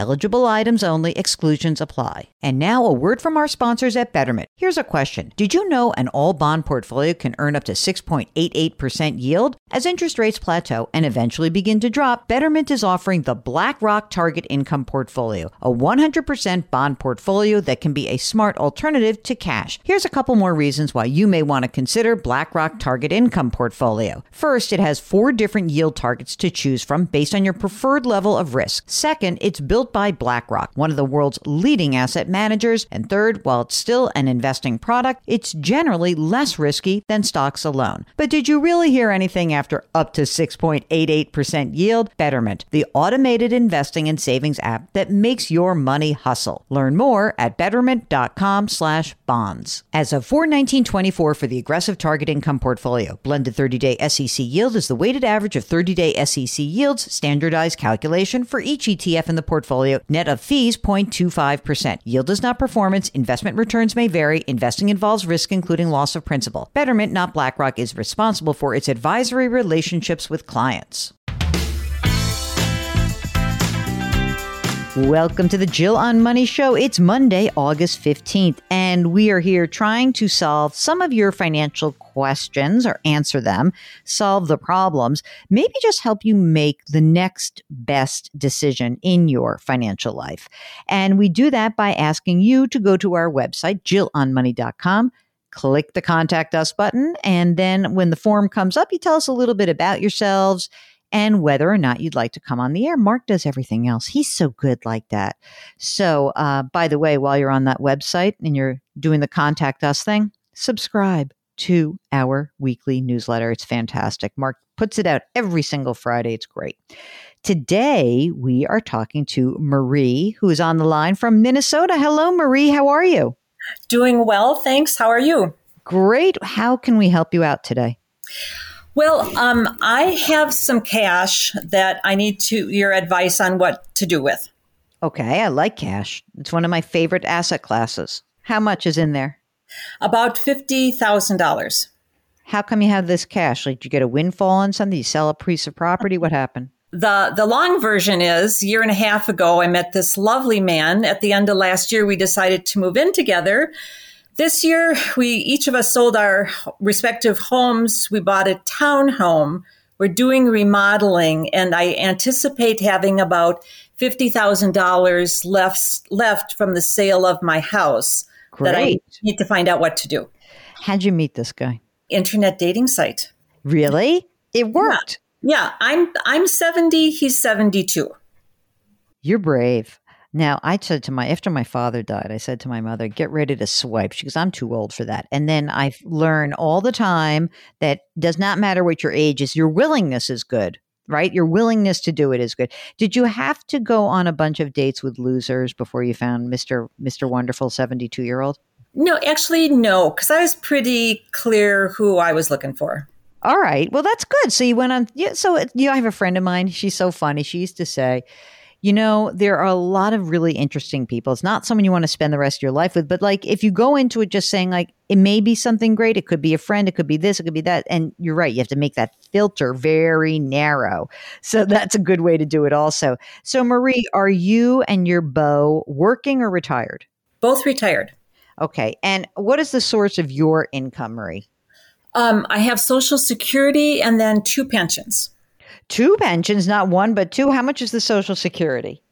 Eligible items only, exclusions apply. And now a word from our sponsors at Betterment. Here's a question Did you know an all bond portfolio can earn up to 6.88% yield? As interest rates plateau and eventually begin to drop, Betterment is offering the BlackRock Target Income Portfolio, a 100% bond portfolio that can be a smart alternative to cash. Here's a couple more reasons why you may want to consider BlackRock Target Income Portfolio. First, it has four different yield targets to choose from based on your preferred level of risk. Second, it's built by BlackRock, one of the world's leading asset managers. And third, while it's still an investing product, it's generally less risky than stocks alone. But did you really hear anything after up to 6.88% yield? Betterment, the automated investing and savings app that makes your money hustle. Learn more at betterment.com slash bonds. As of 4/19/24 for the aggressive target income portfolio, blended 30-day SEC yield is the weighted average of 30-day SEC yields, standardized calculation for each ETF in the portfolio portfolio, net of fees 0.25%. Yield is not performance. Investment returns may vary. Investing involves risk, including loss of principal. Betterment, not BlackRock, is responsible for its advisory relationships with clients. Welcome to the Jill on Money Show. It's Monday, August 15th, and we are here trying to solve some of your financial questions or answer them, solve the problems, maybe just help you make the next best decision in your financial life. And we do that by asking you to go to our website, jillonmoney.com click the contact us button. And then when the form comes up, you tell us a little bit about yourselves and whether or not you'd like to come on the air. Mark does everything else. He's so good like that. So, uh, by the way, while you're on that website and you're doing the contact us thing, subscribe to our weekly newsletter. It's fantastic. Mark puts it out every single Friday. It's great. Today, we are talking to Marie, who is on the line from Minnesota. Hello, Marie. How are you? Doing well. Thanks. How are you? Great. How can we help you out today? Well, um, I have some cash that I need to your advice on what to do with. Okay, I like cash. It's one of my favorite asset classes. How much is in there? About fifty thousand dollars. How come you have this cash? Like, did you get a windfall on something? You sell a piece of property? What happened? The the long version is a year and a half ago I met this lovely man. At the end of last year we decided to move in together this year, we each of us sold our respective homes. We bought a townhome. We're doing remodeling, and I anticipate having about fifty thousand dollars left left from the sale of my house. Great. That I need to find out what to do. How'd you meet this guy? Internet dating site. Really? It worked. Yeah, yeah. I'm I'm seventy. He's seventy two. You're brave. Now, I said to my, after my father died, I said to my mother, get ready to swipe. She goes, I'm too old for that. And then I learn all the time that does not matter what your age is, your willingness is good, right? Your willingness to do it is good. Did you have to go on a bunch of dates with losers before you found Mr. Mr. Wonderful 72 year old? No, actually, no, because I was pretty clear who I was looking for. All right. Well, that's good. So you went on. Yeah. So, uh, you know, I have a friend of mine. She's so funny. She used to say, you know, there are a lot of really interesting people. It's not someone you want to spend the rest of your life with, but like if you go into it just saying like it may be something great, it could be a friend, it could be this, it could be that, and you're right, you have to make that filter very narrow. So that's a good way to do it also. So Marie, are you and your beau working or retired? Both retired. Okay. And what is the source of your income, Marie? Um, I have Social Security and then two pensions. Two pensions, not one, but two. How much is the Social Security?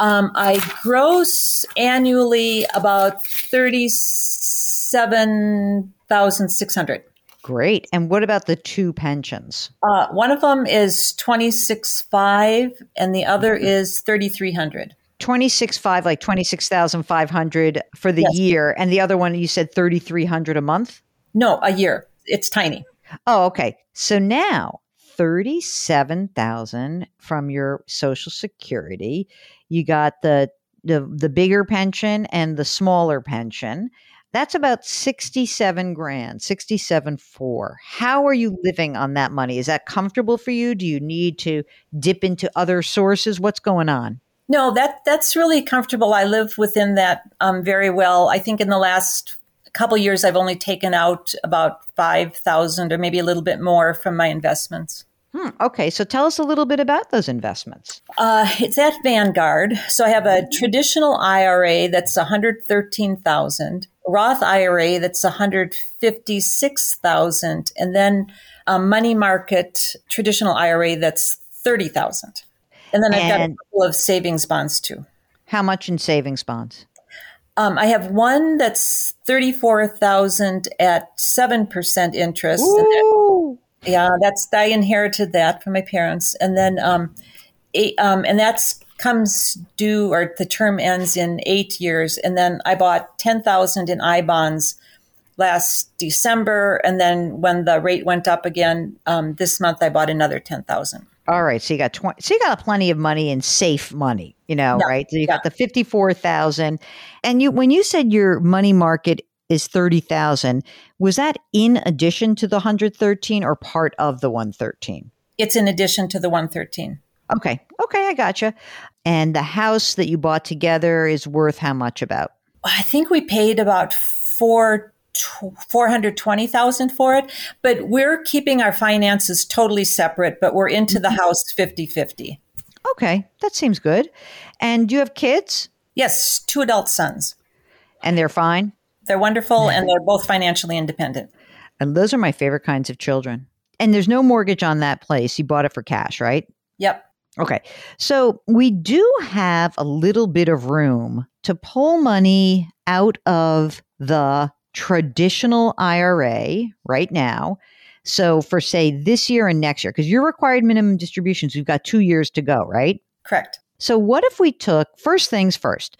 Um, I gross annually about thirty-seven thousand six hundred. Great. And what about the two pensions? Uh, one of them is twenty-six five, and the other is thirty-three hundred. Twenty six five, like twenty six thousand five hundred for the Yes. year, and the other one you said thirty three hundred a month. No, a year. It's tiny. Oh, okay. So now thirty seven thousand from your Social Security. You got the the the bigger pension and the smaller pension. That's about sixty seven grand, sixty seven four. How are you living on that money? Is that comfortable for you? Do you need to dip into other sources? What's going on? No, that that's really comfortable. I live within that um, very well. I think in the last couple years, I've only taken out about five thousand, or maybe a little bit more, from my investments. Hmm, okay, so tell us a little bit about those investments. Uh, it's at Vanguard. So I have a traditional IRA that's 113,000, Roth IRA that's 156,000, and then a money market traditional IRA that's 30,000. And then I've got a couple of savings bonds too. How much in savings bonds? Um, I have one that's 34,000 at 7% interest. And that- yeah, that's I inherited that from my parents, and then um, eight, um, and that's comes due or the term ends in eight years, and then I bought ten thousand in I bonds last December, and then when the rate went up again um, this month, I bought another ten thousand. All right, so you got twenty. So you got plenty of money in safe money, you know, Yeah, right? So you yeah. got the fifty-four thousand, and you when you said your money market is thirty thousand, was that in addition to the hundred thirteen or part of the one thirteen? It's in addition to the one thirteen. Okay, okay, I gotcha. And the house that you bought together is worth how much? About I think we paid about four. 420,000 for it, but we're keeping our finances totally separate, but we're into the mm-hmm. house 50-50. okay, that seems good. And do you have kids? Yes, two adult sons. And they're fine. They're wonderful and they're both financially independent. And those are my favorite kinds of children. And there's no mortgage on that place. You bought it for cash, right? Yep. Okay. So we do have a little bit of room to pull money out of the traditional IRA right now. So for say this year and next year, because your required minimum distributions, we've got two years to go, right? Correct. So what if we took first things first?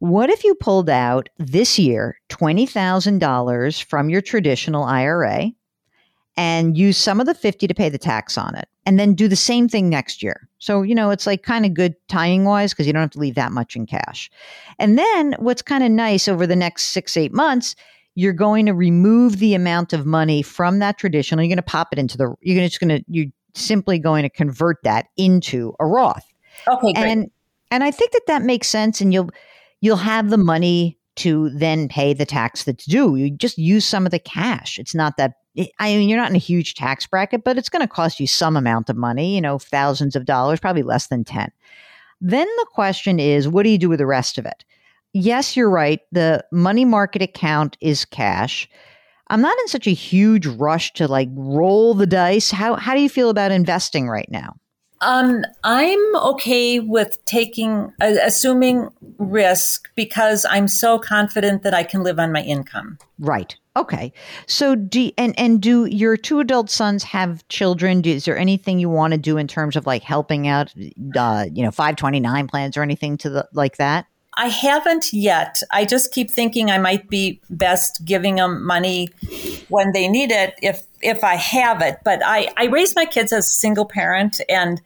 What if you pulled out this year $20,000 from your traditional IRA and use some of the 50 to pay the tax on it and then do the same thing next year. So, you know, it's like kind of good timing wise because you don't have to leave that much in cash. And then what's kind of nice over the next six, eight months, you're going to remove the amount of money from that traditional. You're going to pop it into the, you're just going to, you're simply going to convert that into a Roth Okay, great. and and I think that that makes sense, and you'll you'll have the money to then pay the tax that's due. You just use some of the cash. It's not that. I mean, you're not in a huge tax bracket, but it's going to cost you some amount of money. You know, thousands of dollars, probably less than ten. Then the question is, what do you do with the rest of it? Yes, you're right. The money market account is cash. I'm not in such a huge rush to like roll the dice. How how do you feel about investing right now? um, I'm okay with taking, uh, assuming risk because I'm so confident that I can live on my income. Right. Okay. So do and and do your two adult sons have children? Do, is there anything you want to do in terms of like helping out, uh, you know, five twenty nine plans or anything to the like that? I haven't yet. I just keep thinking I might be best giving them money when they need it if if I have it. But I, I raised my kids as a single parent and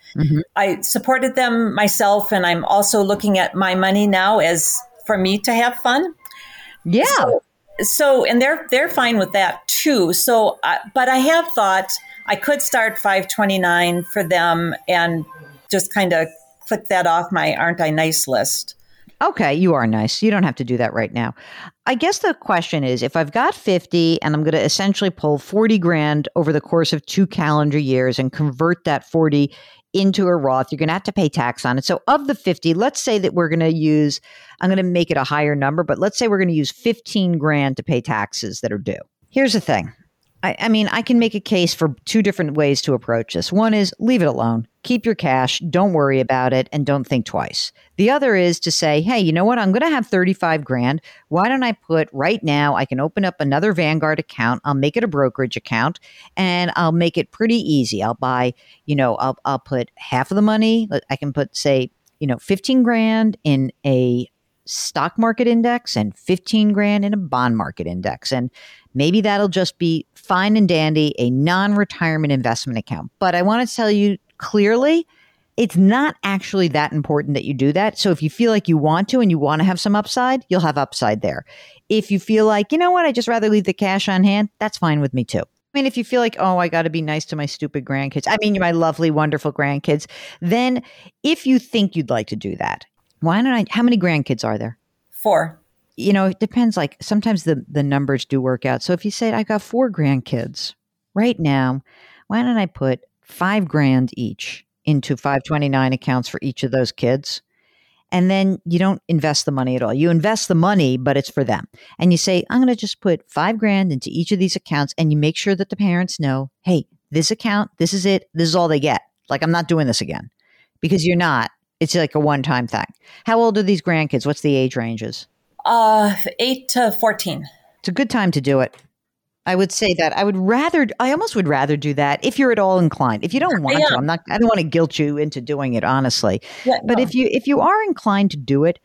I supported them myself and I'm also looking at my money now as for me to have fun. Yeah. So and they're they're fine with that too. So uh, but I have thought I could start 529 for them and just kind of click that off my aren't I nice list. Okay, you are nice. You don't have to do that right now. I guess the question is if I've got 50 and I'm going to essentially pull 40 grand over the course of two calendar years and convert that 40 into a Roth, you're going to have to pay tax on it. So, of the 50, let's say that we're going to use, I'm going to make it a higher number, but let's say we're going to use 15 grand to pay taxes that are due. Here's the thing I, I, mean, I can make a case for two different ways to approach this. One is leave it alone, keep your cash, don't worry about it, and don't think twice. The other is to say, hey, you know what? I'm going to have 35 grand. Why don't I put right now? I can open up another Vanguard account. I'll make it a brokerage account, and I'll make it pretty easy. I'll buy, you know, I'll I'll put half of the money. I can put say, you know, 15 grand in a stock market index and 15 grand in a bond market index. And maybe that'll just be fine and dandy, a non retirement investment account. But I want to tell you clearly, it's not actually that important that you do that. So if you feel like you want to and you want to have some upside, you'll have upside there. If you feel like, you know what, I just rather leave the cash on hand, that's fine with me too. I mean, if you feel like, oh, I got to be nice to my stupid grandkids, I mean, my lovely, wonderful grandkids, then if you think you'd like to do that, why don't I? How many grandkids are there? Four. You know, it depends. Like sometimes the the numbers do work out. So if you say I got four grandkids right now, why don't I put five grand each into 529 accounts for each of those kids? And then you don't invest the money at all. You invest the money, but it's for them. And you say, I'm going to just put five grand into each of these accounts. And you make sure that the parents know, hey, this account, this is it. This is all they get. Like, I'm not doing this again because you're not. It's like a one time thing. How old are these grandkids? What's the age ranges? Uh, eight to 14. It's a good time to do it. I would say that I would rather, I almost would rather do that if you're at all inclined. If you don't want to, I'm not, I don't want to guilt you into doing it, honestly. Yeah, but no. if you, if you are inclined to do it,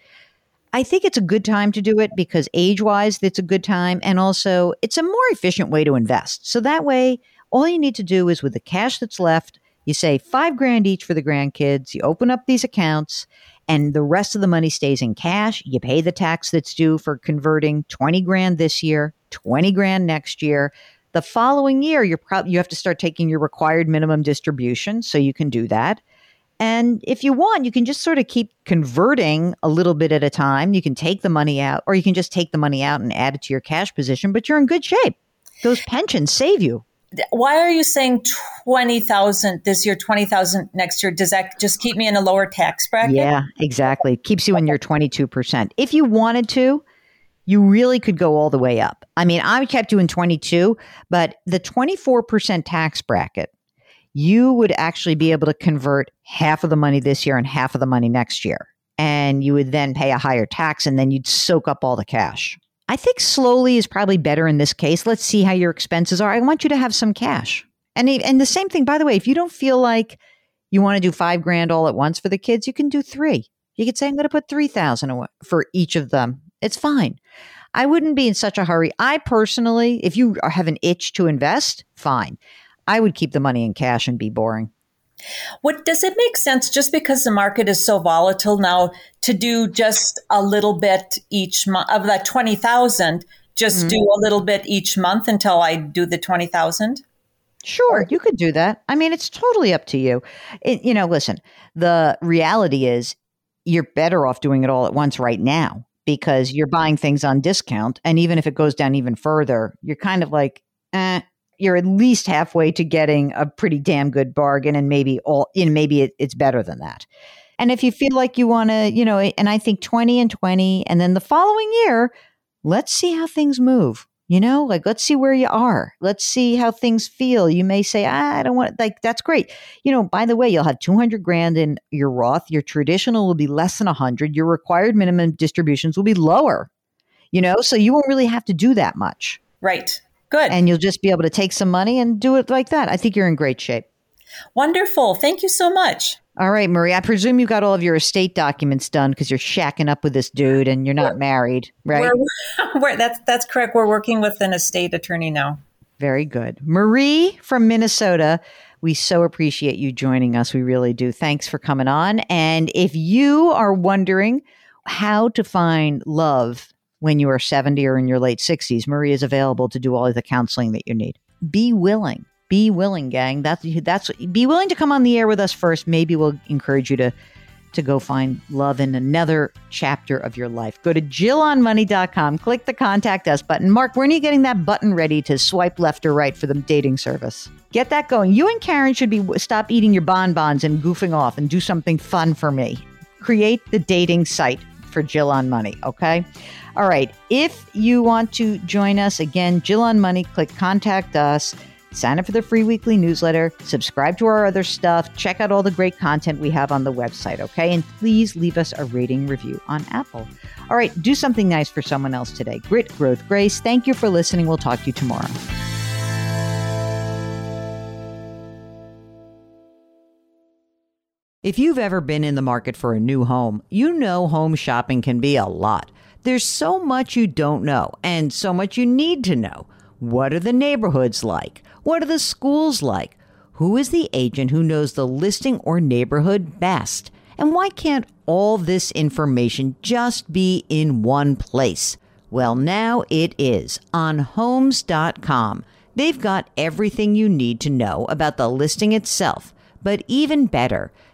I think it's a good time to do it because age wise, it's a good time. And also, it's a more efficient way to invest. So that way, all you need to do is with the cash that's left, you say five grand each for the grandkids. You open up these accounts and the rest of the money stays in cash. You pay the tax that's due for converting 20 grand this year, 20 grand next year. The following year, you're pro- you have to start taking your required minimum distribution. So you can do that. And if you want, you can just sort of keep converting a little bit at a time. You can take the money out, or you can just take the money out and add it to your cash position, but you're in good shape. Those pensions save you why are you saying 20,000 this year, 20,000 next year? Does that just keep me in a lower tax bracket? Yeah, exactly. Keeps you in your 22%. If you wanted to, you really could go all the way up. I mean, I kept you in 22, but the 24% tax bracket, you would actually be able to convert half of the money this year and half of the money next year. And you would then pay a higher tax and then you'd soak up all the cash. I think slowly is probably better in this case. Let's see how your expenses are. I want you to have some cash. And and the same thing by the way, if you don't feel like you want to do 5 grand all at once for the kids, you can do 3. You could say I'm going to put 3000 for each of them. It's fine. I wouldn't be in such a hurry. I personally, if you have an itch to invest, fine. I would keep the money in cash and be boring. What does it make sense just because the market is so volatile now to do just a little bit each month of that 20,000 just mm-hmm. do a little bit each month until I do the 20,000? Sure, you could do that. I mean, it's totally up to you. It, you know, listen, the reality is you're better off doing it all at once right now because you're buying things on discount. And even if it goes down even further, you're kind of like, eh, you're at least halfway to getting a pretty damn good bargain and maybe all know, maybe it, it's better than that. And if you feel like you want to you know and i think 20 and 20 and then the following year let's see how things move you know? Like let's see where you are. Let's see how things feel. You may say ah, i don't want like that's great. You know by the way you'll have 200 grand in your roth. Your traditional will be less than 100 your required minimum distributions will be lower you know? So you won't really have to do that much. Right Good. And you'll just be able to take some money and do it like that. I think you're in great shape. Wonderful. Thank you so much. All right, Marie. I presume you got all of your estate documents done because you're shacking up with this dude and you're not married, right? We're, we're, that's that's correct. We're working with an estate attorney now. Very good, Marie from Minnesota. We so appreciate you joining us. We really do. Thanks for coming on. And if you are wondering how to find love when you are 70 or in your late 60s, Marie is available to do all of the counseling that you need. Be willing. Be willing, gang. That's that's be willing to come on the air with us first. Maybe we'll encourage you to to go find love in another chapter of your life. Go to jillonmoney.com, click the contact us button. Mark, when are you getting that button ready to swipe left or right for the dating service? Get that going. You and Karen should be stop eating your bonbons and goofing off and do something fun for me. Create the dating site for Jill on Money, okay? All right. If you want to join us again, Jill on Money, click contact us sign up for the free weekly newsletter, subscribe to our other stuff, check out all the great content we have on the website, okay? And please leave us a rating review on Apple. All right, do something nice for someone else today. Grit, growth, grace. Thank you for listening. We'll talk to you tomorrow. If you've ever been in the market for a new home, you know home shopping can be a lot. There's so much you don't know and so much you need to know. What are the neighborhoods like? What are the schools like? Who is the agent who knows the listing or neighborhood best? And why can't all this information just be in one place? Well, now it is on homes.com. They've got everything you need to know about the listing itself, but even better,